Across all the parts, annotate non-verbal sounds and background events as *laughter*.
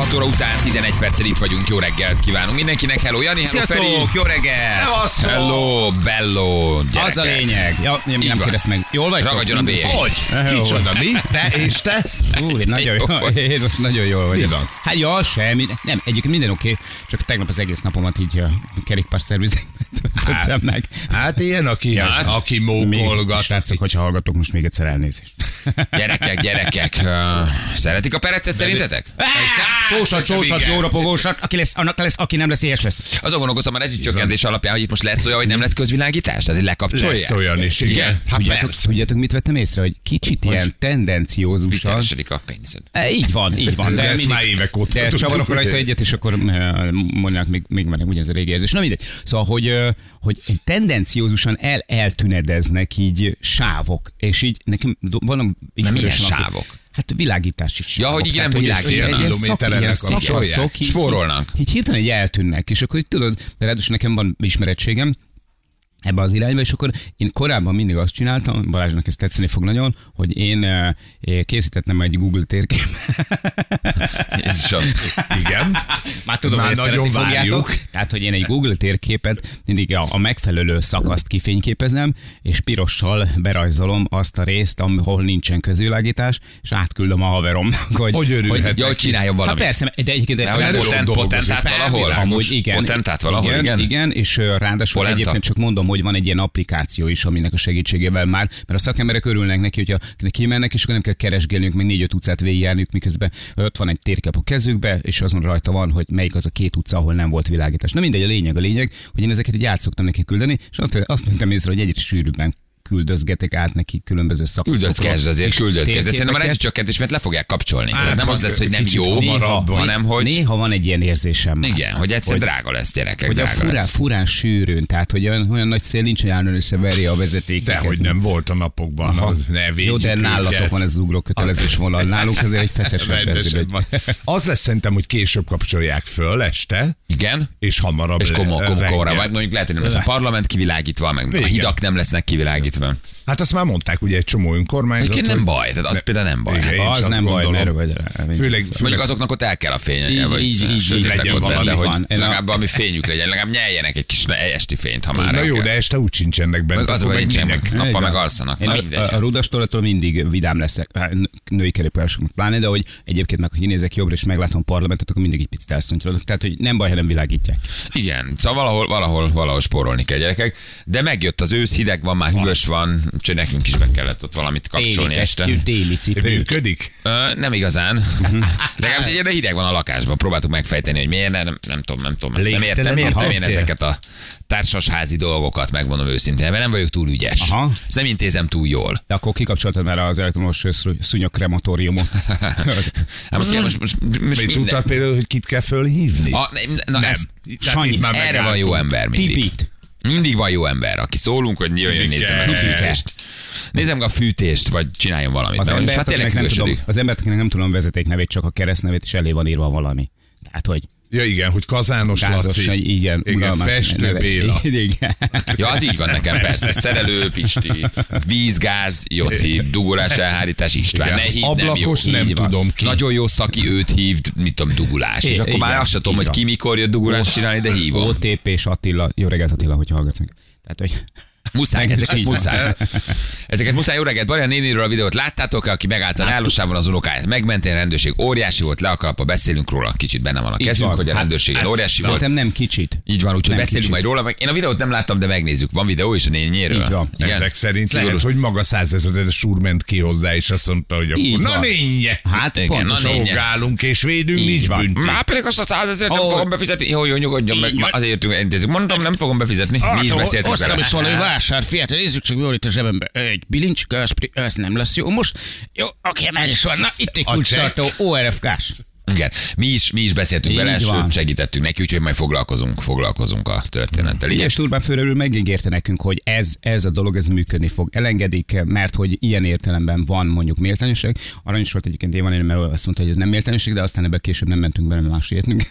6 óra után 11 perccel itt vagyunk, jó reggelt kívánunk mindenkinek, hello Jani, hello Sziasztok, Feri. jó reggel! Szevasztok! Hello, bello, gyerekek. Az a lényeg. Ja, nem, nem kérdeztem meg. Jól vagy? Ragadjon a bélyeg. Hogy? Kicsoda, mi? Te és te? *laughs* Ú, én nagyon Jó én most nagyon jól vagyok. Hát ja, semmi. Nem, egyébként minden oké, csak tegnap az egész napomat így a kerékpárszervizekben töltöttem meg. Hát ilyen, aki, Hát, aki mókolgat. srácok, hogyha hallgatok, most még egyszer elnézést. Gyerekek, gyerekek, uh, szeretik a perecet szerintetek? Sósat, sósat, igen. jó rapogósat, aki lesz, annak lesz, aki nem lesz, éhes lesz. Azon gondolkozom a rezsicsökkentés alapján, hogy itt most lesz olyan, hogy nem lesz közvilágítás, tehát hogy lekapcsolják. Lesz olyan is, igen. Hát Tudjátok, tudjátok, mit vettem észre, hogy kicsit ilyen tendenciózusan. A péniszed. E, Így van, így van. De ezt mindig- már évek óta De csavarok hogy- rajta egyet, és akkor mondják, még, még már ugyanez a régi érzés. Na mindegy. Szóval, hogy, hogy tendenciózusan el, eltünedeznek így sávok, és így nekem van így Na, milyen sávok? Hát világítási sávok. hogy igen, Tehát, hogy egy- világítanak. egy ilyen Kilométerre ilyen lekapcsolják. szakaszok így- Spórolnak. Így hirtelen egy eltűnnek, és akkor itt tudod, de ráadásul nekem van ismerettségem, ebbe az irányba, és akkor én korábban mindig azt csináltam, Balázsnak ez tetszeni fog nagyon, hogy én eh, készítettem egy Google térkép. Jézusom. *laughs* Igen. Már tudom, Már hogy nagyon fogjátok. Tehát, hogy én egy Google térképet mindig a, a megfelelő szakaszt kifényképezem, és pirossal berajzolom azt a részt, ahol nincsen közvilágítás, és átküldöm a haveromnak, hogy... Hogy örülhet Ja, hogy csináljon Hát valamit. persze, de egyébként... De hogy de- potent, potentát valahol? Amúgy igen. Potentát valahol, igen? Igen, és ö, ráadásul egyébként csak mondom, hogy van egy ilyen applikáció is, aminek a segítségével már, mert a szakemberek örülnek neki, hogyha kimennek, és akkor nem kell keresgélniük, meg négy-öt utcát végigjárniuk, miközben ott van egy térkép a kezükbe, és azon rajta van, hogy melyik az a két utca, ahol nem volt világítás. Na mindegy, a lényeg, a lényeg, hogy én ezeket így át szoktam neki küldeni, és azt, azt mondtam észre, hogy egyre sűrűbben küldözgetek át neki különböző szakaszokról. Küldözgesd azért, küldözgesd. De szerintem a rezsicsökkentés, mert le fogják kapcsolni. Tehát nem az lesz, hogy nem jó, hamarabb hanem hogy... Néha van egy ilyen érzésem már. Igen, hogy egyszer Hogy- drága lesz, gyerekek, hogy a drága furán, lesz. furán sűrűn, tehát hogy olyan, olyan nagy szél nincs, hogy állandóan összeveri a vezeték. De hogy nem volt a napokban, az ne Jó, de nálatok őket. van ez az ugró kötelezős vonal. Nálunk azért egy van. *laughs* Az lesz szerintem, hogy később kapcsolják föl este, Igen? és hamarabb És le- komo, komo, reggel. komo, vagy mondjuk lehet, hogy nem lesz a parlament kivilágítva, meg a hidak nem lesznek kivilágítva. Hát azt már mondták ugye egy csomó önkormányzat. Egyébként nem baj, tehát az Ne- például nem baj. Igen, is Az nem baj, erről vagy rá. Főleg, Mondjuk főleg azoknak ott el kell a fény, Így, vagy így, így, így, ott legyen benne, valami hogy van. Legalább valami fényük legyen, legalább nyeljenek egy kis esti fényt, ha már Na jó, de este úgy sincsenek bent. Meg az, hogy nincsenek, nappal meg alszanak. A, rudastorattól mindig vidám leszek, Hát, nő- női kerékpárosoknak pláne, de hogy egyébként meg, ha kinézek jobbra és meglátom a parlamentet, akkor mindig egy picit elszontyolodok. Tehát, hogy nem baj, ha nem világítják. Igen, szóval valahol, valahol, valahol spórolni kell gyerekek, de megjött az ősz, hideg van, már hűvös van, úgyhogy nekünk is be kellett ott valamit kapcsolni Téli este. kesztyű, téli cipő. Működik? Ö, nem igazán. *laughs* Legalábbis egyre hideg van a lakásban. Próbáltuk megfejteni, hogy miért, nem, nem tudom, nem tudom. Ezt nem értem, nem értem én ezeket a társasházi dolgokat, megmondom őszintén, mert nem vagyok túl ügyes. Aha. Ezt nem intézem túl jól. De akkor kikapcsoltad már az elektromos szú- szúnyog krematóriumot. *laughs* Hát most, most, most, most tudtad például, hogy kit kell fölhívni? A, nem, na nem. Ez, Sanyi, itt már erre van jó ember mindig. Tipit. Mindig van jó ember, aki szólunk, hogy jöjjön, nézzem meg a fűtést. Nézzem meg a fűtést, vagy csináljon valamit. Az most embert, hát nem tudom, az embert, akinek nem tudom a vezetéknevét, csak a keresztnevét, és elé van írva valami. Tehát, hogy Ja igen, hogy Kazános gázos, Laci. igen, igen Festő neve. Béla. *laughs* Igen. Ja, az így van nekem, persze. *laughs* Szerelő, Pisti, vízgáz, Joci, dugulás, elhárítás, István. Igen. Ne hívd, nem jó. Ablakos nem Így van. tudom ki. Nagyon jó szaki, őt hívd, mit tudom, dugulás. És akkor már igen, azt sem tudom, hogy ki mikor jött dugulást csinálni, de hívom. OTP és Attila. Jó reggelt Attila, hogy hallgatsz meg. Tehát, hogy Muszáj, ezeket így muszáj. Ezeket muszáj. Jó reggelt, Bari, a néniről a videót láttátok, aki megállt a nálósában az unokáját. Megment a rendőrség, óriási volt, le a kalapba, beszélünk róla, kicsit benne van a kezünk, hogy a Hát- rendőrség hát óriási volt. Szerintem nem kicsit. Így van, úgyhogy Nem beszélünk kicsit. majd róla. Meg én a videót nem láttam, de megnézzük. Van videó is a néniéről? Így van. Igen? Ezek szerint Szigorú. lehet, hogy maga százezeres úr ment ki hozzá, és azt mondta, hogy Így akkor na nénye, Hát Igen, na szolgálunk és védünk, Így nincs van. bünti. Már pedig azt a százezeret nem fogom befizetni. Jó, jó, nyugodjon meg. Azért elintézzük. Mondom, nem fogom befizetni. Mi is beszéltünk Hoztam vele. Vásár, fiatal, nézzük csak jól itt a zsebembe. Egy bilincsika, az, pri- az nem lesz jó. Most, jó, oké, már is van. Na, itt egy kulcstartó ORFK-s. Igen. Mi is, mi is beszéltünk Így vele, sőt segítettünk neki, úgyhogy majd foglalkozunk, foglalkozunk a történettel. Igen. És Turbán főről megígérte nekünk, hogy ez, ez a dolog ez működni fog. Elengedik, mert hogy ilyen értelemben van mondjuk méltányosság. Arany is volt egyébként én van, mert azt mondta, hogy ez nem méltányosság, de aztán ebbe később nem mentünk bele, mert más értünk. *laughs*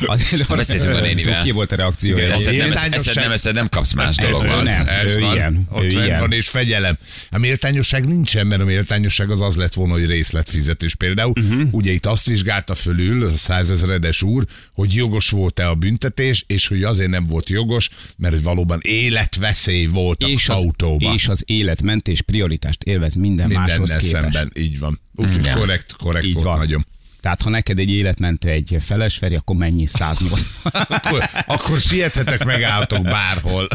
Azért Ha beszéltünk a nénivel. Ki volt a reakció? Eszed nem, eszed nem, eszed nem kapsz más dolog nem. Ez ő van, ilyen, ott van és fegyelem. A méltányosság nincsen, mert a méltányosság az az lett volna, hogy részletfizetés például. Uh-huh. Ugye itt azt vizsgálta fölül a százezeredes úr, hogy jogos volt-e a büntetés, és hogy azért nem volt jogos, mert hogy valóban életveszély volt és az az, autóban. és az életmentés prioritást élvez minden máshoz Mindennel képest. szemben, így van. Úgyhogy korrekt, korrekt Így volt van. nagyon. Tehát ha neked egy életmentő egy felesferi, akkor mennyi 108? *laughs* Akkor, akkor siethetek, megálltok bárhol.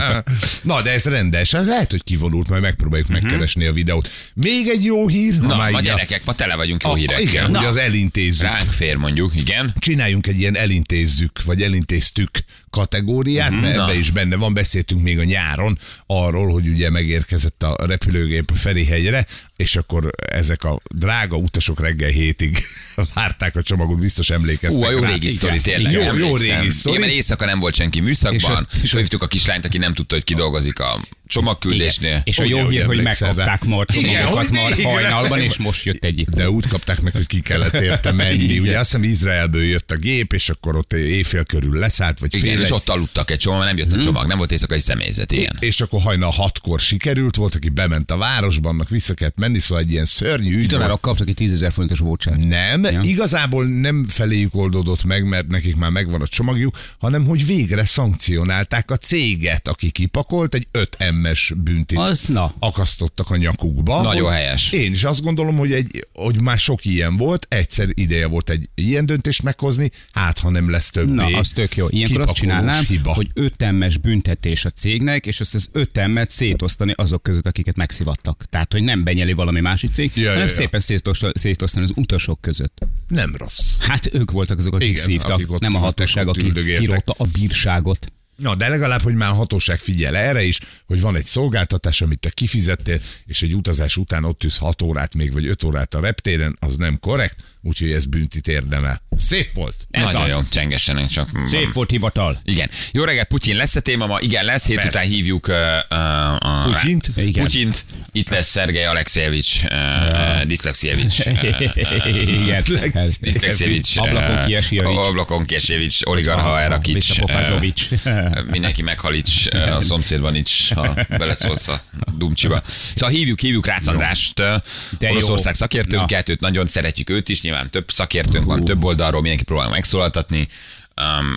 *laughs* Na, de ez rendes. Ez lehet, hogy kivonult, majd megpróbáljuk uh-huh. megkeresni a videót. Még egy jó hír. Na, már a így gyerekek, ma tele vagyunk jó a, hírekkel. igen, Na, hogy az elintézzük. Ránk fér mondjuk, igen. Csináljunk egy ilyen elintézzük, vagy elintéztük kategóriát, mert Na. ebbe is benne van. Beszéltünk még a nyáron arról, hogy ugye megérkezett a repülőgép Ferihegyre, és akkor ezek a drága utasok reggel hétig *laughs* várták a csomagot, biztos emlékeztek Ú, a jó rá. régi sztori, tényleg. Jó, jó régi sztori. Igen, mert éjszaka nem volt senki műszakban, és, és hívtuk a kislányt, aki nem tudta, hogy kidolgozik a csomagküldésnél. És a jó hír, hogy rá. megkapták Igen, csomagokat végre. hajnalban, és most jött egy. De úgy kapták meg, hogy ki kellett érte menni. Ugye azt hiszem Izraelből jött a gép, és akkor ott éjfél körül leszállt, vagy Igen, fél és ott aludtak egy csomag, nem jött a csomag, nem volt éjszakai személyzet, igen. és akkor hajnal hatkor sikerült, volt, aki bement a városban, annak vissza kellett menni, szóval egy ilyen szörnyű ügy. Tanárok kaptak egy 10 ezer forintos vouchert. Nem, Ja. igazából nem feléjük oldódott meg, mert nekik már megvan a csomagjuk, hanem hogy végre szankcionálták a céget, aki kipakolt, egy 5 M-es büntit Az na. akasztottak a nyakukba. Nagyon hogy helyes. Én is azt gondolom, hogy, egy, hogy már sok ilyen volt, egyszer ideje volt egy ilyen döntést meghozni, hát ha nem lesz többé. Na, az tök jó. Ilyenkor azt csinálnám, hiba. hogy ötemmes büntetés a cégnek, és azt az ötemmet szétosztani azok között, akiket megszivattak. Tehát, hogy nem benyeli valami másik cég, Ja, ja, hanem ja. szépen szétosztani, szétosztani az utasok között. Nem rossz. Hát ők voltak azok, akik Igen, szívtak, akik nem a hatóság, aki kirótta a bírságot. Na, de legalább, hogy már a hatóság figyel erre is, hogy van egy szolgáltatás, amit te kifizettél, és egy utazás után ott ülsz 6 órát még, vagy 5 órát a reptéren, az nem korrekt, úgyhogy ez büntit érdemel. Szép volt. Ez Nagyon az. jó, csengessenek csak. Szép volt hivatal. Igen. Jó reggelt, Putyin lesz a téma ma? Igen, lesz. Hét Persze. után hívjuk uh, uh, a Putyint? Igen. Putyint. Itt lesz Szergej Alexejevics, uh, uh, Diszlexievics. Igen. Diszlexievics. Ablakon Kiesjevics. Ablakon Kiesjevics, Oligarha Erakics. Visszapofázovics. Mindenki meghalics, a szomszédban is, ha beleszólsz a dumcsiba. Szóval hívjuk, hívjuk Rácz Andrást. Oroszország szakértőnket, Na. őt nagyon szeretjük őt is, nyilván több szakértőnk van, több oldalról, mindenki próbál megszólaltatni. Um,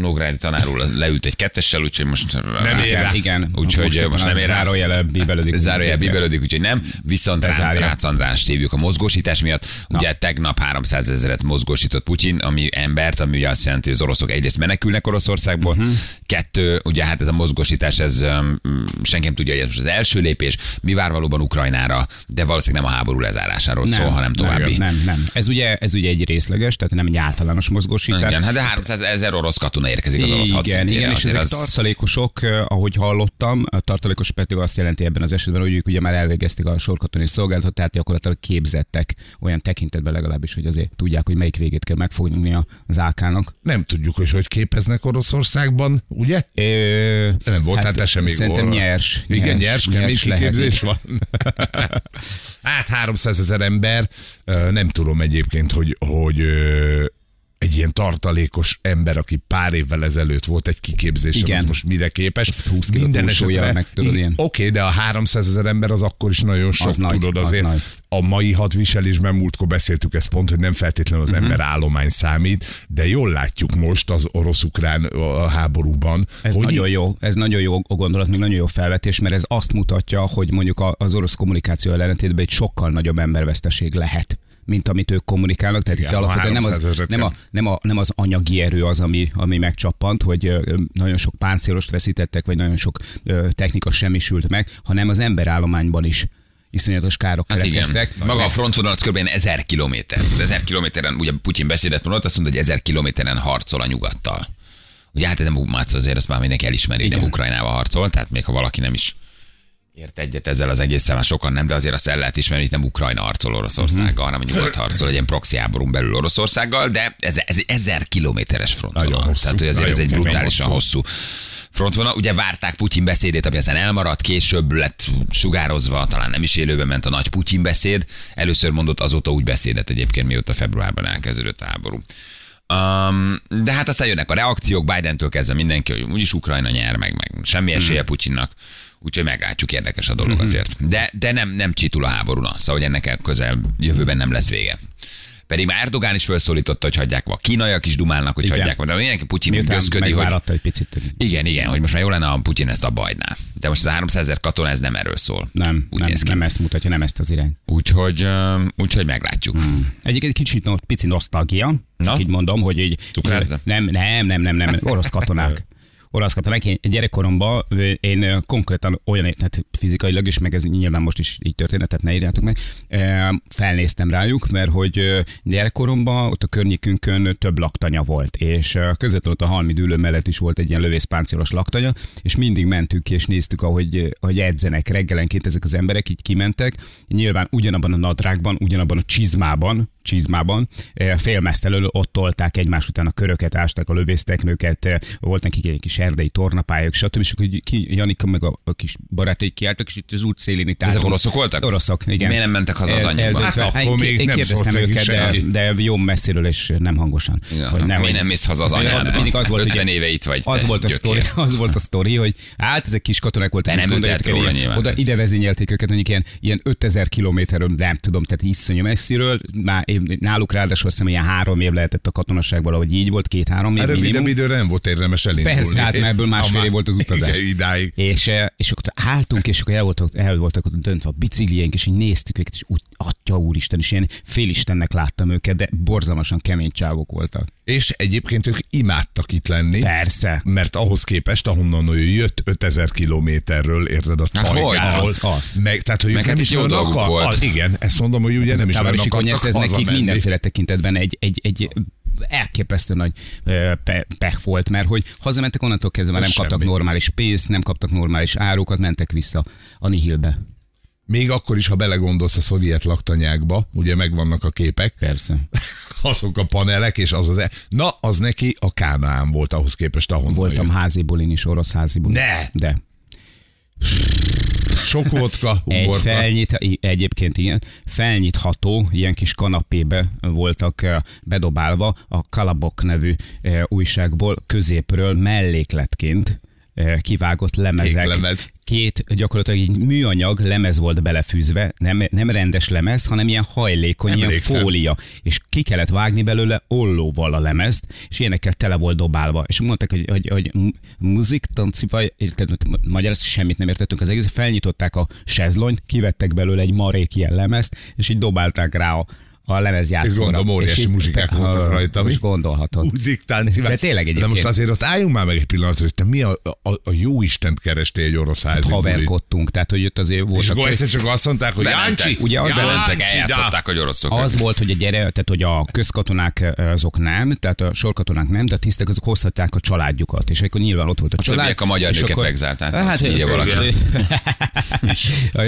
Nógrádi tanár úr leült egy kettessel, úgyhogy most Nem ér rá. Igen. Úgyhogy most nem ér rá. Zárójele bíbelődik. Zárójel bíbelődik, úgyhogy nem. Viszont. Rá- Rácz Andrást hívjuk a mozgósítás miatt. Ugye tegnap 300 ezeret mozgósított Putyin, ami embert, ami ugye azt jelenti, hogy az oroszok egyrészt menekülnek Oroszországból, uh-huh. kettő, ugye hát ez a mozgósítás, ez um, senki nem tudja, hogy ez most az első lépés, mi vár valóban Ukrajnára, de valószínűleg nem a háború lezárásáról szól, hanem további. Nem, nem. Ez ugye, ez ugye egy részleges, tehát nem egy általános mozgósítás. Igen, hát de 300 ezer orosz katona érkezik az orosz igen, igen, és ezek az- tartalékosok, eh, ahogy hallottam, a tartalékos pedig azt jelenti ebben az esetben, hogy ők ugye már elvégezték a sorkatonai szolgálatot, tehát gyakorlatilag képzettek olyan tekintetben legalábbis, hogy azért tudják, hogy melyik végét kell megfogni az AK-nak. Nem tudjuk, hogy hogy képeznek Oroszországban, ugye? Ö, Nem volt, hát, hát ez sem még Szerintem volt. nyers. Igen, nyers, kemény nyers kiképzés van. *laughs* hát 300 ezer ember, nem tudom egyébként, hogy, hogy egy ilyen tartalékos ember, aki pár évvel ezelőtt volt egy kiképzés, Igen. az most mire képes. Az 20 kiló túlsúlya, meg tudod, ilyen. Oké, de a 300 ezer ember az akkor is nagyon sok, Az nagy, tudod, az azért nagy. a mai hadviselésben múltkor beszéltük ezt pont, hogy nem feltétlenül az Mhm. ember állomány számít, de jól látjuk most az orosz-ukrán háborúban, Ez hogy nagyon jó, ez nagyon jó gondolat, még nagyon jó felvetés, mert ez azt mutatja, hogy mondjuk az orosz kommunikáció ellentétben egy sokkal nagyobb emberveszteség lehet mint amit ők kommunikálnak. Tehát Igen, itt alapvetően nem az, 300 ezret nem, a, nem, a, nem az anyagi erő az, ami, ami megcsappant, hogy nagyon sok páncélost veszítettek, vagy nagyon sok technika semmisült meg, hanem az emberállományban is iszonyatos károk Hát igen. keletkeztek. Maga a frontvonal az kb. 1000 kilométer. De 1000 kilométeren, ugye Putyin beszédet mondott, azt mondta, hogy 1000 kilométeren harcol a nyugattal. Ugye hát ez nem Mácz azért, azt már mindenki elismeri, Igen. Ukrajnával harcol, tehát még ha valaki nem is ért egyet ezzel az egészen, már sokan nem, de azért azt el lehet ismerni, hogy nem Ukrajna harcol Oroszországgal, hanem a nyugat harcol, egy ilyen proxy háborún belül Oroszországgal, de ez, ez egy ezer kilométeres frontvonal. Nagyon hosszú, Tehát, hogy azért ez egy brutálisan hosszú. hosszú frontvonal. Ugye várták Putyin beszédét, ami aztán elmaradt, később lett sugározva, talán nem is élőben ment a nagy Putyin beszéd. Először mondott azóta úgy beszédet egyébként, mióta februárban elkezdődött a háború. Um, de hát aztán jönnek a reakciók, Biden-től kezdve mindenki, hogy úgyis Ukrajna nyer, meg, meg semmi esélye Putyinnak. Úgyhogy meglátjuk, érdekes a dolog azért. De, de nem, nem csitul a háború, na, szóval hogy ennek el közel jövőben nem lesz vége. Pedig már Erdogán is felszólította, hogy hagyják a kínaiak is dumálnak, hogy Igen. hagyják, de mindenki Putyin gözködi, hogy egy picit. igen, igen, hogy most már jó lenne, ha Putyin ezt abba hagyná. De most az 300 ezer katona, ez nem erről szól. Nem, Úgy nem, néz ki. nem ezt mutatja, nem ezt az irányt. Úgyhogy, úgyhogy meglátjuk. Egyébként egy kicsit no, pici nosztalgia, Na? így mondom, hogy így... Cukrászda? Nem, nem, nem, nem, nem, orosz katonák. *laughs* Orosz katonák. Én gyerekkoromban én konkrétan olyan, tehát fizikailag is, meg ez nyilván most is így történet, tehát ne írjátok meg, felnéztem rájuk, mert hogy gyerekkoromban ott a környékünkön több laktanya volt, és közvetlenül a halmi dűlő mellett is volt egy ilyen lövészpáncélos laktanya, és mindig mentünk ki, és néztük, ahogy, ahogy edzenek reggelenként ezek az emberek, így kimentek, nyilván ugyanabban a nadrágban, ugyanabban a csizmában, csizmában, eh, félmeszt elől ott tolták egymás után a köröket, ásták a lövészteknőket, eh, volt nekik egy kis erdei tornapályok, stb. És akkor ki, Janika meg a, a kis barátai kiálltak, és itt az útszélén itt Ezek oroszok voltak? Oroszok, igen. Miért nem mentek haza az anyjukba? eldöntve- Hát akkor még én nem kérdeztem őket, de, de jó messziről és nem hangosan. Igen, hogy miért hogy- nem mész haza az de anyádba? Mindig az volt, 50 ugye, éve itt vagy, Az volt, a sztori, az volt a sztori, hogy hát ezek kis katonák voltak. Nem tett róla nyilván. Oda ide vezényelték őket, mondjuk ilyen, ilyen 5000 kilométerről, nem tudom, tehát iszonyú messziről. Már náluk ráadásul azt hiszem, ilyen három év lehetett a katonaság valahogy így volt, két-három év Hát rövidebb minimum. időre nem volt érdemes elindulni. Persze, hát mert ebből másfél év volt az utazás. Igen, idáig. És, eh, és akkor álltunk, és akkor el voltak, el voltak ott döntve a bicikliénk, és így néztük őket, és úgy, atya úristen, és ilyen félistennek láttam őket, de borzalmasan kemény csávok voltak. És egyébként ők imádtak itt lenni. Persze. Mert ahhoz képest, ahonnan ő jött 5000 kilométerről, érted a Hát tajgáról. Az, az. Meg, tehát, hogy Meg ők hát nem itt is jó nagyon dolguk akar- volt. Az, igen, ezt mondom, hogy ugye nem is nagyon Távol akartak ez nekik hazamenni. mindenféle tekintetben egy, egy, egy elképesztő nagy pech volt, mert hogy hazamentek onnantól kezdve már nem Ez kaptak semmi. normális pénzt, nem kaptak normális árukat, mentek vissza a nihilbe. Még akkor is, ha belegondolsz a szovjet laktanyákba, ugye megvannak a képek, Persze. *laughs* azok a panelek, és az az... E- Na, az neki a Kánaán volt ahhoz képest, ahonnan Voltam jött. házi bulin is, orosz házi bulin. Ne! De. Sok vodka, Egy felnyit, egyébként igen, felnyitható, ilyen kis kanapébe voltak eh, bedobálva a Kalabok nevű eh, újságból középről mellékletként kivágott lemezek. Kék lemez. Két gyakorlatilag egy műanyag lemez volt belefűzve, nem, nem rendes lemez, hanem ilyen hajlékony, ilyen fólia. És ki kellett vágni belőle ollóval a lemezt, és ilyenekkel tele volt dobálva. És mondták, hogy, hogy, hogy mu- muzik, tancivaj, magyar semmit nem értettünk az egész, felnyitották a sezlonyt, kivettek belőle egy marék ilyen lemezt, és így dobálták rá a, a lemezjátszóra. És gondolom, óriási muzsikák ha- voltak rajta? És gondolhatod. Húzik, táncivál. De tényleg De egyébként. most azért ott álljunk már meg egy pillanatra, hogy te mi a, a, a jó Istent kerestél egy orosz házi bulit. Haverkodtunk, tehát hogy ott azért volt. És akkor egyszer csak azt mondták, hogy. Jáncsi, Ugye az Jáncsi, eljátszották, hogy oroszok. Az volt, hogy a gyere, tehát hogy a közkatonák ö, azok nem, tehát a sorkatonák nem, de a tisztek azok hozhatták a családjukat, és akkor nyilván ott volt a, család. többiek a magyar nőket akkor- vegzálták. Hát, *laughs*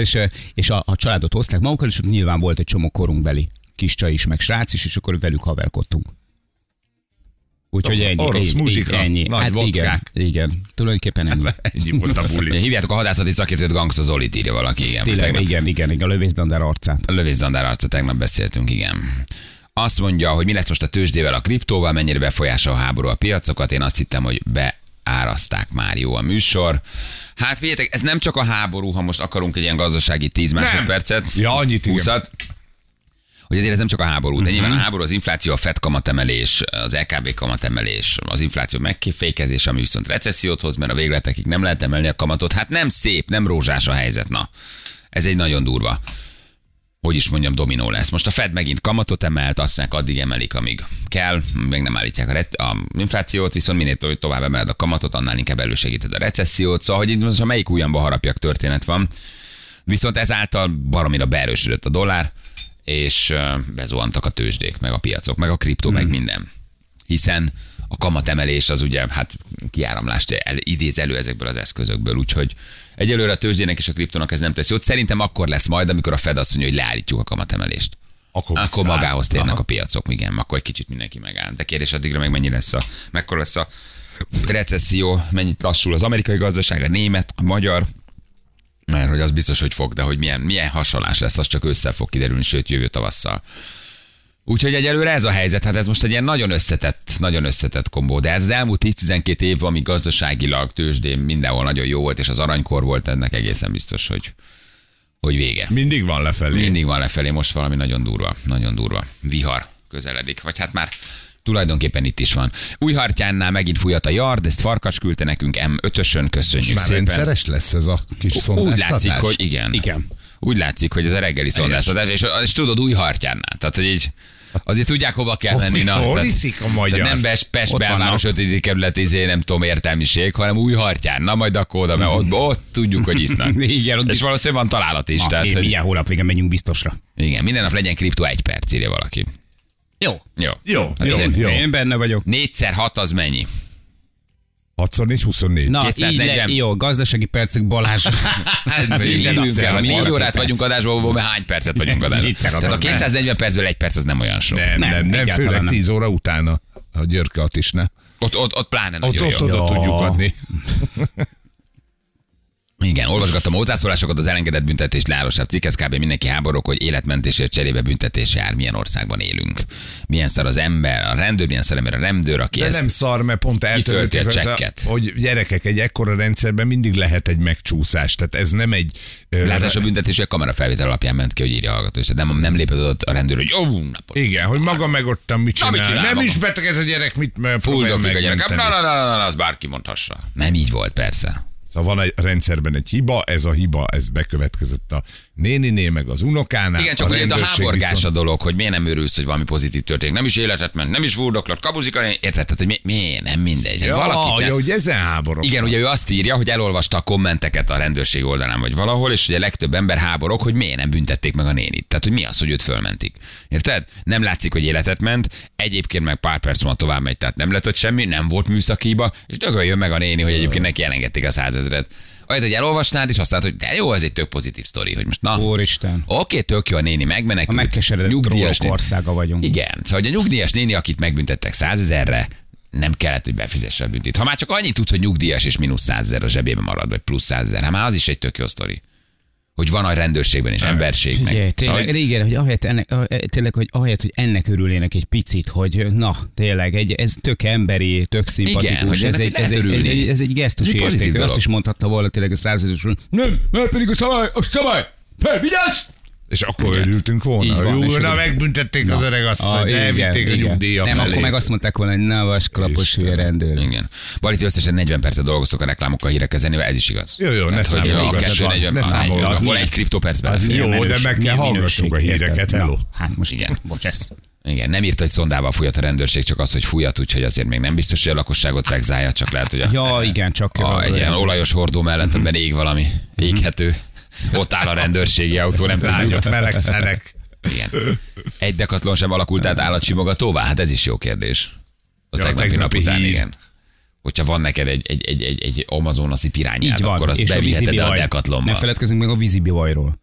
és, és a, a, családot hozták magukkal, és ott nyilván volt egy csomó korunkbeli kis csaj is, meg srác is, és akkor velük haverkodtunk. Úgyhogy ennyi. Orosz ennyi, muzsika, ennyi. nagy hát igen, vodkák. igen, tulajdonképpen ennyi. *laughs* Ennyi volt a buli. *laughs* Hívjátok a hadászati szakértőt, Gangsta Zolit írja valaki, igen. Tényleg, Tegnap- igen, igen, igen, a lövészdandára arcát. A lövészandár arca tegnap beszéltünk, igen. Azt mondja, hogy mi lesz most a tőzsdével, a kriptóval, mennyire befolyásol a háború a piacokat. Én azt hittem, hogy beáraszták már jó a műsor. Hát figyeljetek, ez nem csak a háború, ha most akarunk egy ilyen gazdasági 10 másodpercet. Ja, annyit, igen. 20 hogy ezért ez nem csak a háború, de Mhm. nyilván a háború, az infláció, a FED kamatemelés, az LKB kamatemelés, az infláció megfékezés, ami viszont recessziót hoz, mert a végletekig nem lehet emelni a kamatot. Hát nem szép, nem rózsás a helyzet, na. Ez egy nagyon durva hogy is mondjam, dominó lesz. Most a Fed megint kamatot emelt, azt mondják, addig emelik, amíg kell, még nem állítják a, ret- a inflációt, viszont minél to- tovább emeled a kamatot, annál inkább elősegíted a recessziót, szóval, hogy itt most melyik ujjamba harapjak történet van. Viszont ezáltal baromira beerősödött a dollár, és bezuhantak a tőzsdék, meg a piacok, meg a kriptó, meg minden. Hiszen a kamatemelés az ugye hát kiáramlást el, idéz elő ezekből az eszközökből, úgyhogy egyelőre a tőzsdének és a kriptonak ez nem tesz jót. Szerintem akkor lesz majd, amikor a Fed azt mondja, hogy leállítjuk a kamatemelést. Akkor, Akkor magához térnek Aha. a piacok, igen, akkor egy kicsit mindenki megáll. De kérdés addigra meg mennyi lesz a, mekkora lesz a recesszió, mennyit lassul az amerikai gazdaság, a német, a magyar, mert hogy az biztos, hogy fog, de hogy milyen, milyen hasonlás lesz, az csak ősszel fog kiderülni, sőt jövő tavasszal. Úgyhogy egyelőre ez a helyzet, hát ez most egy ilyen nagyon összetett, nagyon összetett kombó, de ez az elmúlt 10-12 év, ami gazdaságilag, tőzsdén mindenhol nagyon jó volt, és az aranykor volt, ennek egészen biztos, hogy, hogy vége. Mindig van lefelé. Mindig van lefelé, most valami nagyon durva, nagyon durva. Vihar közeledik, vagy hát már tulajdonképpen itt is van. Újhartyánnál megint fújat a yard, ezt Farkas küldte nekünk M5-ösön, köszönjük Már szépen. rendszeres lesz ez a kis Úgy szondáztatás? látszik, hogy igen. Igen. Úgy látszik, hogy ez a reggeli szondáztatás, és, és tudod, új hartyánnál. Tehát, hogy így azért tudják, hova kell menni. Na, hol iszik a magyar? Tehát nem Pest, Pest belváros 5. kerület, izé, nem tudom, értelmiség, hanem új hartyán. Na majd akkor oda, mert ott, ott tudjuk, hogy isznak. *laughs* Igen, ott és valószínűleg van találat is. Ah, tehát, én hogy, milyen hónap végén megyünk biztosra. igen, minden nap legyen kriptó egy perc, írja valaki. Jó. Jó. Jó, Hát jó. Én benne vagyok. 4x 6 az mennyi? 6 24. Na, 240. így le, jó, gazdasági percek Balázs. *laughs* Mi négy órát perc. vagyunk adásban, abból mi hány percet vagyunk adásban? Tehát a adás. 240 percből egy perc az nem olyan sok. Nem, nem, Nem, nem, főleg nem. 10 óra utána. A Györke is ne. Ott, ott, ott pláne Ott, nagyon ott jó. oda Jó. tudjuk adni. *laughs* Igen, olvasgattam a hozzászólásokat, az elengedett büntetés leállósabb cikkez, kb. mindenki háborúk, hogy életmentésért cserébe büntetés jár, milyen országban élünk. Milyen szar az ember, a rendőr, milyen szar ember a rendőr, aki De ezt... nem szar, mert pont Kitölti a csekket. hogy gyerekek, egy ekkora rendszerben mindig lehet egy megcsúszás. Tehát ez nem egy... Ráadásul a büntetés, a kamerafelvétel alapján ment ki, hogy írja a hallgató, és nem, nem lépett ott a rendőr, hogy jó, napot. Igen, hogy maga meg ott mit Na, csinál. mit csinál nem maga? is beteg ez a gyerek, mit Fuldoklik a gyerek. Na, na, na, na, na, az bárki mondhassa. Nem így volt, persze. Szóval van a rendszerben egy hiba, ez a hiba, ez bekövetkezett a néninél, meg az unokánál. Igen, csak ugye itt a háborgás viszont- a dolog, hogy miért nem örülsz, hogy valami pozitív történik. Nem is életet ment, nem is fuldoklott, kabuzik, érted? Tehát, hogy mi, miért nem mindegy. Ja, Valakit nem- ja, hogy ezen háborok. Igen, ugye ő azt írja, hogy elolvasta a kommenteket a rendőrség oldalán vagy valahol, és ugye legtöbb ember háborog, hogy miért nem büntették meg a nénit. Tehát, hogy mi az, hogy őt fölmentik. Érted? Nem látszik, hogy életet ment, egyébként meg pár perc múlva tovább megy, tehát nem lett ott semmi, nem volt műszakiba, és dögöljön meg a néni, hogy egyébként neki elengedték a százezret. Olyat, hogy elolvasnád, és azt mondod, hogy de jó, ez egy tök pozitív sztori, hogy most na, Úristen. Oké, tök jó a néni A megmenekült. megkeseredett nyugdíjas országa vagyunk. Igen, szóval hogy a nyugdíjas néni, akit megbüntettek százezerre, nem kellett, hogy befizesse a büntit. Ha már csak annyit tudsz, hogy nyugdíjas és mínusz százezer a zsebében marad, vagy plusz százezer, hát már az is egy tök jó sztori. Hogy van a rendőrségben és emberség. Ugye, Meg. tényleg, Szóval, igen, hogy ahelyett, ennek, ah, tényleg, hogy ahelyett, hogy ennek örülnének egy picit, hogy na, tényleg, egy, ez tök emberi, tök szimpatikus, Igen, hogy ez, egy, ez, egy, ez, egy, ez egy gesztus Ez egy érték. Azt is mondhatta volna tényleg a százezősről, nem, mert pedig a szabály, a szabály, felvigyázz! És akkor örültünk volna. Így van, Jó, na megbüntették az öreg azt, Ah, igen, elvitték a igen. nyugdíja Nem, felé. akkor meg azt mondták volna, hogy na, vaskalapos hülye rendőr. igen. Baliti összesen 40 percet dolgoztok a reklámokkal, hírek zenével, ez is igaz. Jó, jó, ne 40, ne az számolj. az Az Hol milyen- egy kriptopercben Az Jó, de meg kell milyen hallgassuk a híreket, hello. Na, Hát most Igen. igen. bocs, ez. Igen, nem írta, hogy szondával fújat a rendőrség, csak az, hogy fújat, úgyhogy azért még nem biztos, hogy a lakosságot vegzálja, csak lehet, hogy a, Ja, igen, csak a, egy ilyen olajos hordó mellett, amiben ég valami éghető. Ott áll a rendőrségi autó, nem. Lányok melegszenek. Igen. Egy dekatlon sem alakult át állatsimogatóvá? Hát ez is jó kérdés. A Ja, tegnapi, nap tegnapi után, hír. igen. Hogyha van neked egy, egy, egy, egy, egy amazonaszi pirányád, van. akkor azt a beviheted a vízibivaj. dekatlonba. Ne feledkezzünk meg a vízibivajról.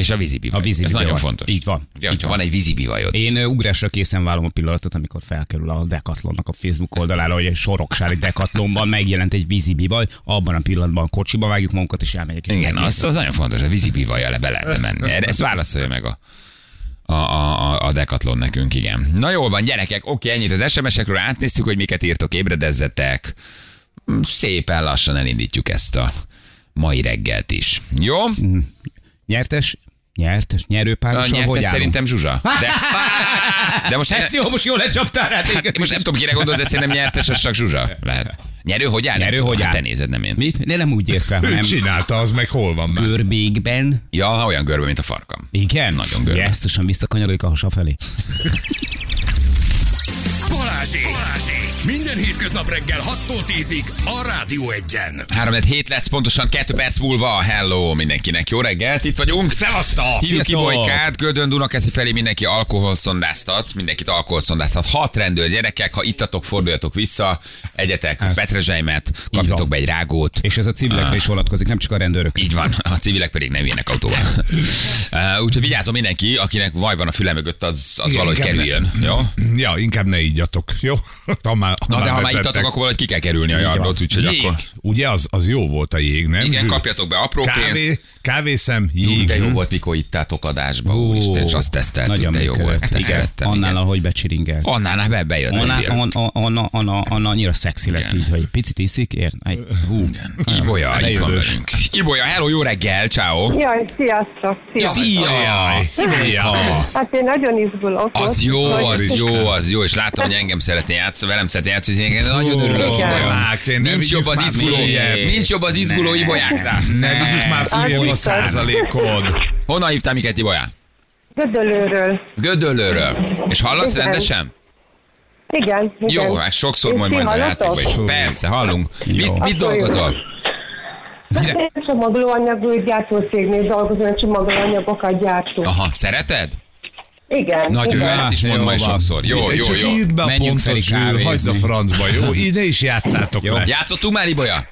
És a vízibivaj. A vízibivaj. Ez nagyon fontos. Így van. Ugye, Így van. van egy vízibivajod. Én ugrásra készen vállom a pillanatot, amikor felkerül a Decathlonnak a Facebook oldalára, hogy egy soroksári Decathlonban megjelent egy vízibivaj, abban a pillanatban kocsiba vágjuk magunkat, és elmegyek. és Igen, az, az nagyon fontos, a vízibivajjal le be lehetne menni. Ezt válaszolja meg a, a, a, a- a Decathlon nekünk, igen. Na jól van, gyerekek, oké, ennyit az SMS-ekről átnéztük, hogy miket írtok, ébredezzetek. Mm, Szépen lassan elindítjuk ezt a mai reggelt is. Jó? Nyertes, nyertes, A nyerőpárosan hogy nyertes állunk? szerintem Zsuzsa. De, de most, *laughs* Ez jó, most jól lecsaptál rá téged. hát, most nem tudom, kire gondolsz, de szerintem nyertes, az csak Zsuzsa. Lehet. Nyerő hogy áll? Nem Nyerő hogy hát áll? Te nézed, nem én. Mit? De nem úgy értem, Ő nem. csinálta, az meg hol van már? Görbékben. Ja, olyan görbe, mint a farkam. Igen? Nagyon görbe. Jesszusan visszakanyarodik a hasa felé. Balázsék! Balázsék! Minden hétköznap reggel 6-tól 10-ig a Rádió Egyen. 3 hét lesz, pontosan 2 perc múlva. Hello mindenkinek, jó reggelt, itt vagyunk. Szevasztok! Hívjuk ki Sziasztok! Bolykát, Gödön Dunakeszi felé mindenki alkoholszondáztat, mindenkit alkoholszondáztat. Hat rendőr gyerekek, ha ittatok, forduljatok vissza, egyetek petrezselymet, kapjatok be egy rágót. És ez a civilekre is vonatkozik, nem csak a rendőrök. Így van, a civilek pedig nem ilyenek autóval. *laughs* Uh, Úgyhogy vigyázom mindenki, akinek vaj van a füle mögött, az, az Igen, valahogy kerüljön. Jó? Ja, inkább ne ígyatok, jó? *laughs* Ha már, Na de ha már ittatok, akkor valahogy ki kell kerülni a yardot, úgyhogy Jég, akkor... ugye az, az jó volt a jég, nem? Igen, kapjatok be apró pénzt. Kávé, kávészem, Ú, jég. de jó volt, mikor ittátok adásba, úristen, és azt teszteltük, Nagyon de jó volt. Igen, szerettem. Annál, igen. ahogy becsiringelt. Annál be, bejött. Anna, Anna, Anna, annyira szexi lett így, hogy picit iszik, ér? Hú. Ibolya, itt van velünk. Ibolya, hello, jó reggel, ciao. Jaj, sziasztok! sziasztok. Szia! Szia! Hát én nagyon izgulok. Az jó, az jó, az jó, és láttam, hogy engem szeretné játszani, velem szeretné játszani, én nagyon örülök, én nem Nincs jobb az izguló, nincs jobb az izguló Ibolyáknál. Ne vigyük már följebb a százalékod. Honnan hívtál minket, Ibolya? Gödölőről. Gödöllőről. És hallasz Igen. rendesen? Igen, igen. Jó, hát sokszor És majd majd a játékban is. Persze, hallunk. Mit, Jó. mit jó. dolgozol? Hát Én csomagolóanyag gyártócégnél dolgozom, csomagolóanyagokat gyártunk. Aha, szereted? Igen. Nagyon, igen. ezt is Jó mond majd sokszor. Jó, jó, Csak jó. írd be a Menjünk pontot, kávézni. hagyd a francba, jó? *laughs* Ide is játszátok le. Játszottunk már, Ibolya?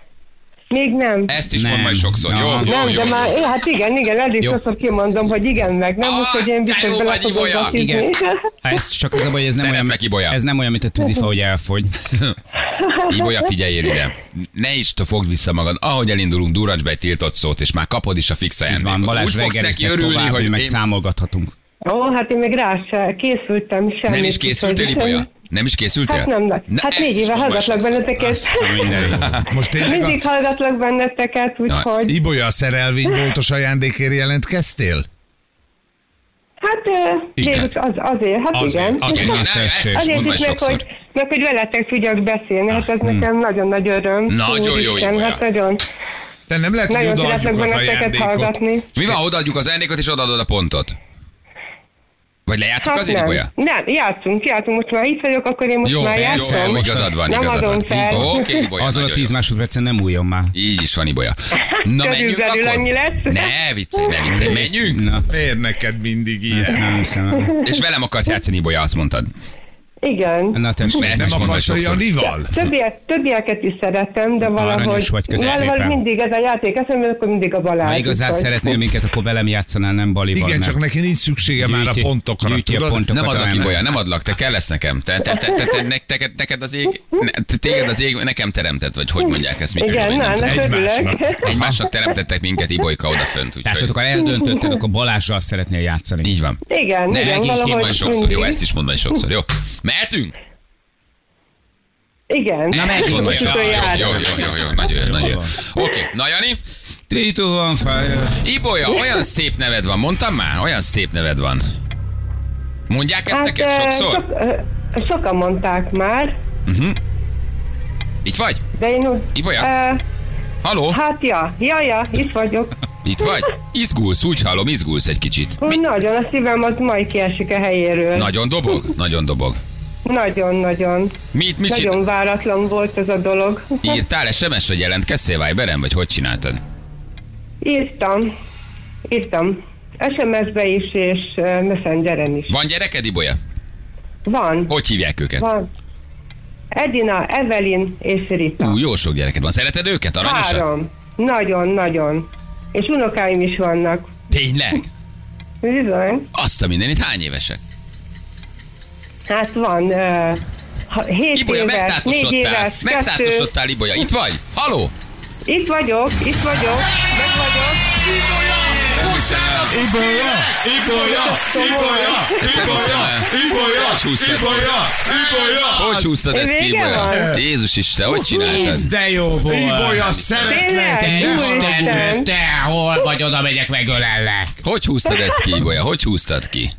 Még nem. Ezt is Nem. mond majd sokszor. Jó, jó, nem, jó. de már, é, hát igen, igen, elég Jó. sokszor kimondom, hogy igen, meg nem, Ah, úgyhogy én biztos jó bele bakizni. Igen. *laughs* Ez csak az a baj, hogy ez nem, olyan, Ibolya. ez nem olyan, mint a tűzifa, hogy elfogy. *laughs* Ibolya, figyeljél ide. Ne is te fogd vissza magad. Ahogy elindulunk, durrancs be egy tiltott szót, és már kapod is a fix ajándékot. van, Balázs Úgy fogsz neki örülni, tovább, hogy meg én... számolgathatunk. Ó, hát én még rá se készültem semmit. Nem is készültél, Ibolya? Nem is készültél? Hát nem, Na, hát négy éve hallgatlak benneteket. Jó. *laughs* Most tényleg a Mindig hallgatlak benneteket, úgyhogy... Ibolya a szerelvényboltos ajándékért jelentkeztél? Hát Igen. az, azért, hát Azért, igen. azért. Is Azért mondd majd is meg, hogy, meg, hogy veletek tudjak beszélni, hát ez nekem nagyon nagy öröm. Nagyon jó, Ibolya. Hát nagyon, Te nem lehet, hogy odaadjuk az ajándékot. hallgatni. Mi van, odaadjuk az ajándékot, és odaadod a pontot? Vagy lejátszuk Hát azért, nem. Ibolya? Nem, játszunk, játszunk. Most már itt vagyok, akkor én most Jó, már jó, játszom. jó, igazad van, Nem igazad adom van. fel. Oké, *laughs* Ibolya, Azon a nagyon 10 jó. másodpercen nem újjon már. Így is van, Ibolya. Na, menjünk Körülbelül akkor? annyi lesz. Ne viccelj, ne viccelj, menjünk? Na, Miért neked mindig ezt ilyen? nem hiszem. És velem akarsz játszani, Ibolya, azt mondtad. Igen. Na, tessék. Ezt Nem akarsz. Janival? Többiek, többieket is szeretem, de valahogy, vagy, valahogy mindig ez a játék eszembe, akkor mindig a Balázs. Ha igazán úgyhogy- szeretnél minket, akkor velem játszanál, nem Balival. Igen, mert csak neki nincs szüksége már a gyűjti- pontokra, gyűjti a pontokat Nem adlak, a- Ibolya, nem adlak, te kell lesz nekem. Te, te, te, te, te, ne- neked, neked az ég, ne, te- téged az ég nekem teremtett, vagy hogy mondják ezt, mit Igen, na, nem. Egymásnak. Egymásnak teremtettek minket Ibolyka odafönt, Tehát, akkor eldöntötted, akkor Balázsral szeretnél játszani. így van. Igen, Ne, igen, valahogy sokszor, jó, ezt is mondd majd sokszor, jó? Mehetünk? Igen. Na, meg- Mondd majd Kicsit sokszor, jár. jó, jó, jó, jó, jó, nagyon jó, nagyon jó. Oké, na Jani, 3, 2, 1, fire. Ibolya, olyan szép neved van, mondtam már? Olyan szép neved van. Mondják ezt neked ö, sokszor? sok, sokan mondták már, Itt vagy? de én úgy... Ibolya? ö, Haló? hát ja, ja, ja, itt vagyok. *laughs* Itt vagy? Izgulsz, úgy hallom, izgulsz egy kicsit. Úgy nagyon, a szívem az majd kiesik a helyéről. Nagyon dobog? Nagyon dobog. Nagyon, nagyon. Mit, mit Nagyon csinál? váratlan volt ez a dolog. Írtál SMS-re jelentkeztél Viberen, vagy hogy csináltad? Írtam. Írtam. SMS-be is, és Messengeren is. Van gyereked, Ibolya? Van. Hogy hívják őket? Van. Edina, Evelyn és Rita. Ú, jó sok gyereked van. Szereted őket? Aranyosak? Három. Nagyon, nagyon. És unokáim is vannak. Tényleg? Bizony. Azt a mindenit hány évesek? Hát van uh, 7 Ibolya, éves, 4 megtátosodtál. kettő. Megtátosodtál, Ibolya. Itt vagy? Haló? Itt vagyok, itt vagyok, meg vagyok. Ibolya! Ibolya! Ibolya! Ibolya! Ibolya! Ibolya! Ibolya! Hogy húztad ezt ki, Ibolya? Jézus Isten, hogy csináltad? De jó volt. Ibolya, szeretlek! Haragudj! te hol vagy, oda megyek, megölellek. Hogy húztad ezt ki, Ibolya? Hogy húztad ki?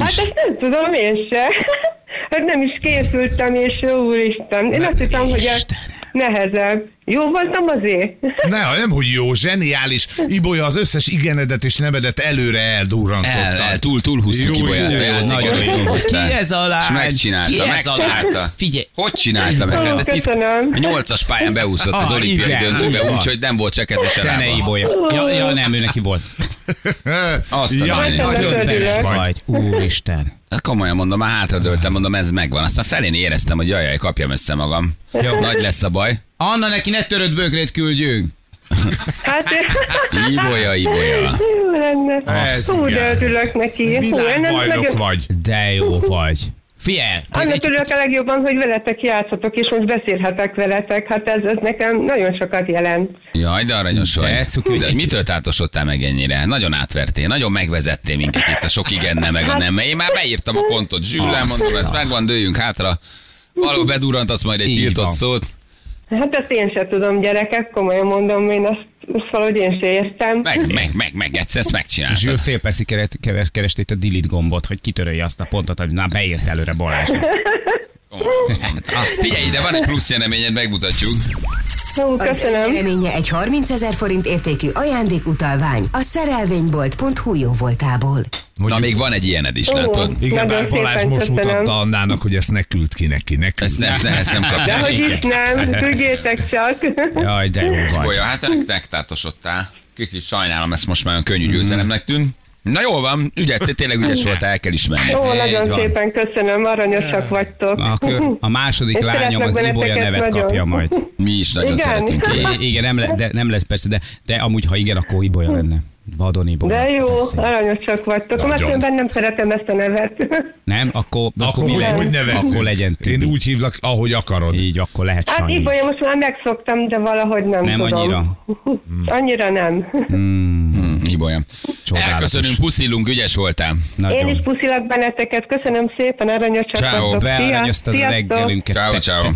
Hát ezt nem tudom én se. *laughs* Hát nem is készültem, és jó úristen. Én azt hittem, hogy a nehezebb. Jó voltam azért? Ne, nem, hogy jó, zseniális. Ibolya az összes igenedet és nevedet előre eldurrantotta. El, el, túl, túl húztuk Jó, Ibolyát. jó, játékon, nagyon jó. túlhúztál. Ki ez a lány? És megcsinálta, Ki ez a megcsinálta. Figyelj. Hogy csinálta meg? Ó, Hát köszönöm. a nyolcas pályán beúszott az Ah, olimpiai igen. döntőbe, úgyhogy nem volt se keze se Cenei lába. bolya. Ja, ja, nem, ő neki volt. Azt a lány. nagyon. Vagy, úristen. Komolyan mondom, már hátradőltem, mondom, ez megvan. Aztán felén éreztem, hogy jaj, jaj, kapjam össze magam. Jó. Nagy lesz a baj. Anna, neki ne törött bögrét küldjünk. Hát, Ibolya, Ibolya. jó lenne. Hú, de örülök neki. Világbajnok vagy. De jó vagy. Figyelj, Annak örülök a legjobban, hogy veletek játszatok, és most beszélhetek veletek. Hát ez, ez nekem nagyon sokat jelent. Jaj, de aranyos De vagy. De hogy mitől tátosodtál meg ennyire? Nagyon átvertél, nagyon megvezettél minket itt a sok igenne meg a nem. Mert Én már beírtam a pontot. Zsüllel mondom, ez megvan, dőjünk hátra. Való bedurrantasz majd egy Így tiltott van. szót. Hát ezt én sem tudom, gyerekek, komolyan mondom, én ezt, ezt valahogy én sem értem. Meg, meg, meg, meg, egyszer ezt Zsül megcsináltad. fél percig itt a delete gombot, hogy kitörölje azt a pontot, hogy na beírt előre Balázs. *laughs* *laughs* Azt figyelj, ide van egy plusz jeleményed, megmutatjuk. Hú, Az köszönöm. eredménye egy 30 ezer forint értékű ajándékutalvány a szerelvénybolt.hu jó voltából. Na, még van egy ilyened is, látod? Igen, bár Balázs most köszönöm. mutatta Annának, hogy ezt ne küld ki neki, ne küld. Ezt, ezt, ne, ezt nem De kapja. hogy is nem, tudjétek csak. Jaj, de jó vagy. Olyan, hát megtátosodtál. Kicsit sajnálom, ezt most már olyan könnyű győzelemnek tűnt. Na jól van, ügyes, te tényleg ügyes voltál, el kell ismerni. Ó, Így nagyon van. szépen köszönöm, aranyosak vagytok. A, kör, a második Én lányom az Ibolya nevet nagyon. kapja majd. Mi is nagyon Igen? szeretünk. I- igen, nem, le, de, nem lesz persze, de, de amúgy, ha igen, akkor Ibolya lenne. Vadon Ibolya. De jó, Persze. aranyosak vagytok. Nagyon. különben nem szeretem ezt a nevet. Nem? Akkor, Akkor mi hogy, legyen? hogy nevezzük? Akkor legyen Én Tibi. úgy hívlak, ahogy akarod. Így, akkor lehet Hát Sanyi. Ibolya most már megszoktam, de valahogy nem, Nem tudom. annyira. Annyira nem. Hmm, Ibolya. Csodálatos. Elköszönünk, puszilunk, ügyes voltál. Én Nagyon. is puszilak benneteket, köszönöm szépen, aranyosak Ciao. Bearanyoztad a reggelünket. Ciao, ciao.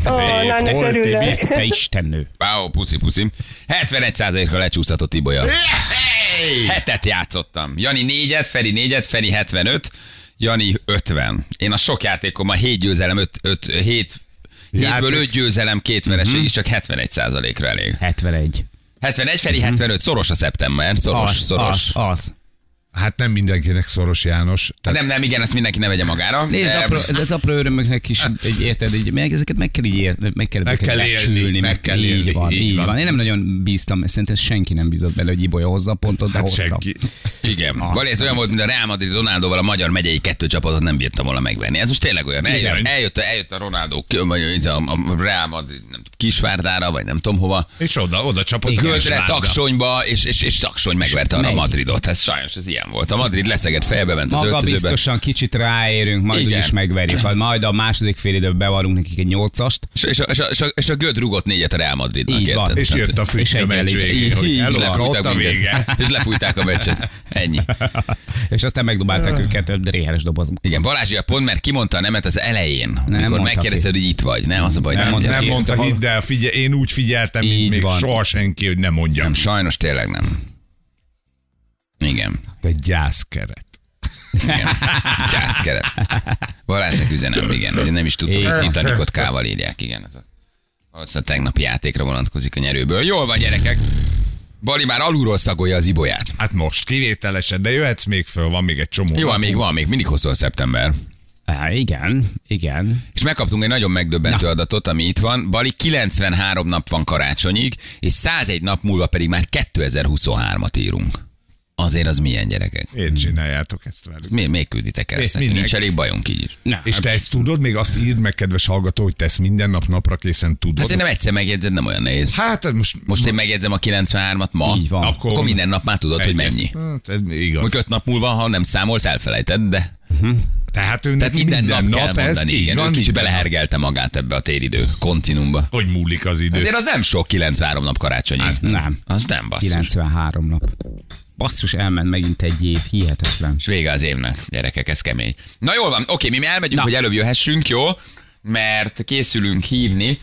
Ó, örülök. Te istennő. Wow, puszi, puszi. 71%-ra lecsúszhatott Ibolya. Hetet játszottam. Jani négyet, Feri négyet, Feri 75, Jani 50. Én a sok játékommal 7 győzelem, 5, 5, 7 Hétből Játék- 5 győzelem, két vereség, és csak 71%-ra elég. 71. 71, Feri 75, szoros a szeptember, szoros, Az, szoros. az, az. Hát nem mindenkinek szoros János. Tehát Nem, nem, igen, ezt mindenki ne vegye magára. Nézd, apró, ez az apró örömöknek is, egy, érted, így, meg, ezeket meg kell így ér, meg kell, Meg kell élni, becsülni, meg kell így élni, van, így így van. van. Én nem nagyon bíztam, szerintem senki nem bízott bele, hogy Ibolya hozza a pontot, de hát hoztam. senki. Igen. Bali, ez olyan volt, mint a Real Madrid Ronaldóval a magyar megyei kettő csapatot nem bírtam volna megvenni. Ez most tényleg olyan. Eljött, eljött, eljött a Ronaldo, a, Real Madrid, Kisvárdára, vagy nem tudom hova. És oda, oda csapott a Göldre, Kisvárda. Taksonyba, és, és, és Taksony megverte a megy. Madridot. Ez sajnos ez ilyen volt. A Madrid leszegett fejbe ment az Maga öltözőbe. biztosan kicsit ráérünk, majd Igen. úgyis megverjük. Majd- a második fél időben bevarunk nekik egy nyolcast. És, és, a, és, a, és, a, és a Göd rugott négyet a Real Madridnak. Így van. És jött a És füstő egy meccs végén, hogy Így, és eloka, ott lefújták a vége. És lefújták a meccset. Ennyi. És aztán megdobálták őket dréheres dobozba. Igen, Balázsia pont, mert kimondta a nemet az elején, Nem amikor megkérdezted, hogy itt vagy. Nem, az a baj, Nem nem, mondta hidd el, figyelj, én úgy figyeltem, mint Így még van. soha senki, hogy nem mondjam. nem, sajnos tényleg nem. Igen. Te gyászkeret. Igen. Gyászkeret. Balázsnak üzenem, igen. hogy Nem is tudtam, hogy Igen. Titanicot kával írják. Igen, ez a, valószínűleg tegnapi játékra vonatkozik a nyerőből. Jól van, gyerekek. Bali már alulról szagolja az ibolyát. Hát most kivételesen, de jöhetsz még föl, van még egy csomó. Jó, napunk. még van, még mindig hosszú a szeptember. Á, igen, igen. És megkaptunk egy nagyon megdöbbentő Na. adatot, ami itt van. Bali 93 nap van karácsonyig, és 101 nap múlva pedig már 2023-at írunk. Azért az milyen gyerekek? Miért csináljátok ezt velük? Mi, még külditek el ezt? Nincs elég bajunk így. Na, És te ezt tudod, még azt írd meg, kedves hallgató, hogy te ezt minden nap napra készen tudod. Hát szerintem egyszer megjegyzed, nem olyan nehéz. Hát most, Most én megjegyzem a 93-at ma, Így van. akkor, akkor minden nap már tudod, hogy mennyi. Hát, ez igaz. Mondjuk öt nap múlva, ha nem számolsz, elfelejted, de Tehát ő tehát neki minden, nap, nap kell ez mondani. Igen, van, kicsit minden belehergelte magát ebbe a téridő kontinumba. Hogy múlik az idő. Azért az nem sok 93 nap karácsonyig. Hát nem. Az nem basszus. 93 nap. Basszus, elment megint egy év, hihetetlen. És vége az évnek, gyerekek, ez kemény. Na jól van, oké, mi, mi elmegyünk, Na. hogy előbb jöhessünk, jó? Mert készülünk hívni.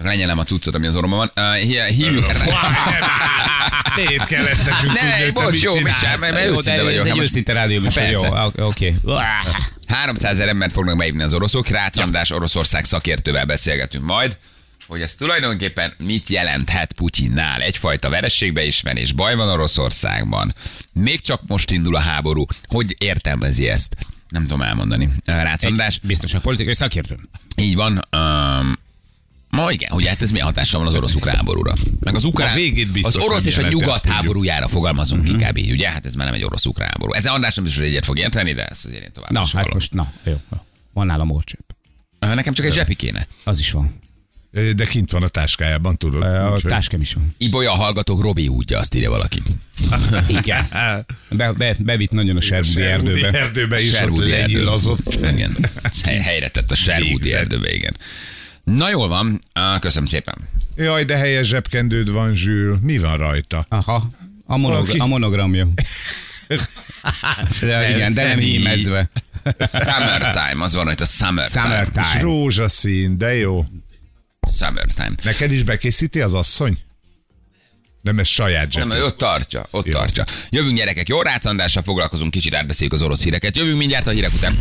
Csak lenyelem a cuccot, ami az orromban van. Uh, hí- hívjuk. Miért kell ezt nekünk Ne, bocs, jó, mit sem, mert őszinte vagyok. ez egy őszinte rádió műsor, jó, oké. 300 ezer embert fognak beívni az oroszok, Rácz András Oroszország szakértővel beszélgetünk majd. hogy ez tulajdonképpen mit jelenthet Putyinnál. Egyfajta verességbeismerés, baj van Oroszországban. Még csak most indul a háború. Hogy értelmezi ezt? Nem tudom elmondani. Rácz András, Biztos a politikai szakértő. így van. Ma igen, hogy hát ez milyen hatással van az orosz-ukrán háborúra. Meg az ukrán, A végét biztos, az orosz és a nyugat háborújára fogalmazunk uh-huh. inkább így, ugye? Hát ez már nem egy orosz-ukrán háború. Ezzel András nem biztos, hogy egyet fog érteni, de ezt azért én tovább Na, is hát most, na, jó. jó. Van nálam orcsepp. Ö, Nekem csak egy zsepi kéne. Az is van. De kint van a táskájában, tudod. A úgyhogy- táskám is van. Ibolya a hallgatók Robi útja, azt írja valaki. *laughs* Igen. Be, be, bevitt nagyon a Sherwoodi erdőbe. erdőbe is ott Sherwoodi erdő. lenyilazott. Igen. Hely, helyre tett a Sherwoodi erdőbe, igen. Na jól van, köszönöm szépen. Jaj, de helyes zsebkendőd van, Zsül. Mi van rajta? Aha. A, monog- a monogramja. *laughs* De igen, de nem nem így. hímezve. Summertime, az van, hogy a summertime. És Summertime. rózsaszín, de jó. Summertime. Neked is bekészíti az asszony? Nem, ez saját Nem, zsebkendő. ott tartja, ott Jó. tartja. Jövünk gyerekek, jó rácandással foglalkozunk, kicsit átbeszéljük az orosz híreket. Jövünk mindjárt a hírek után.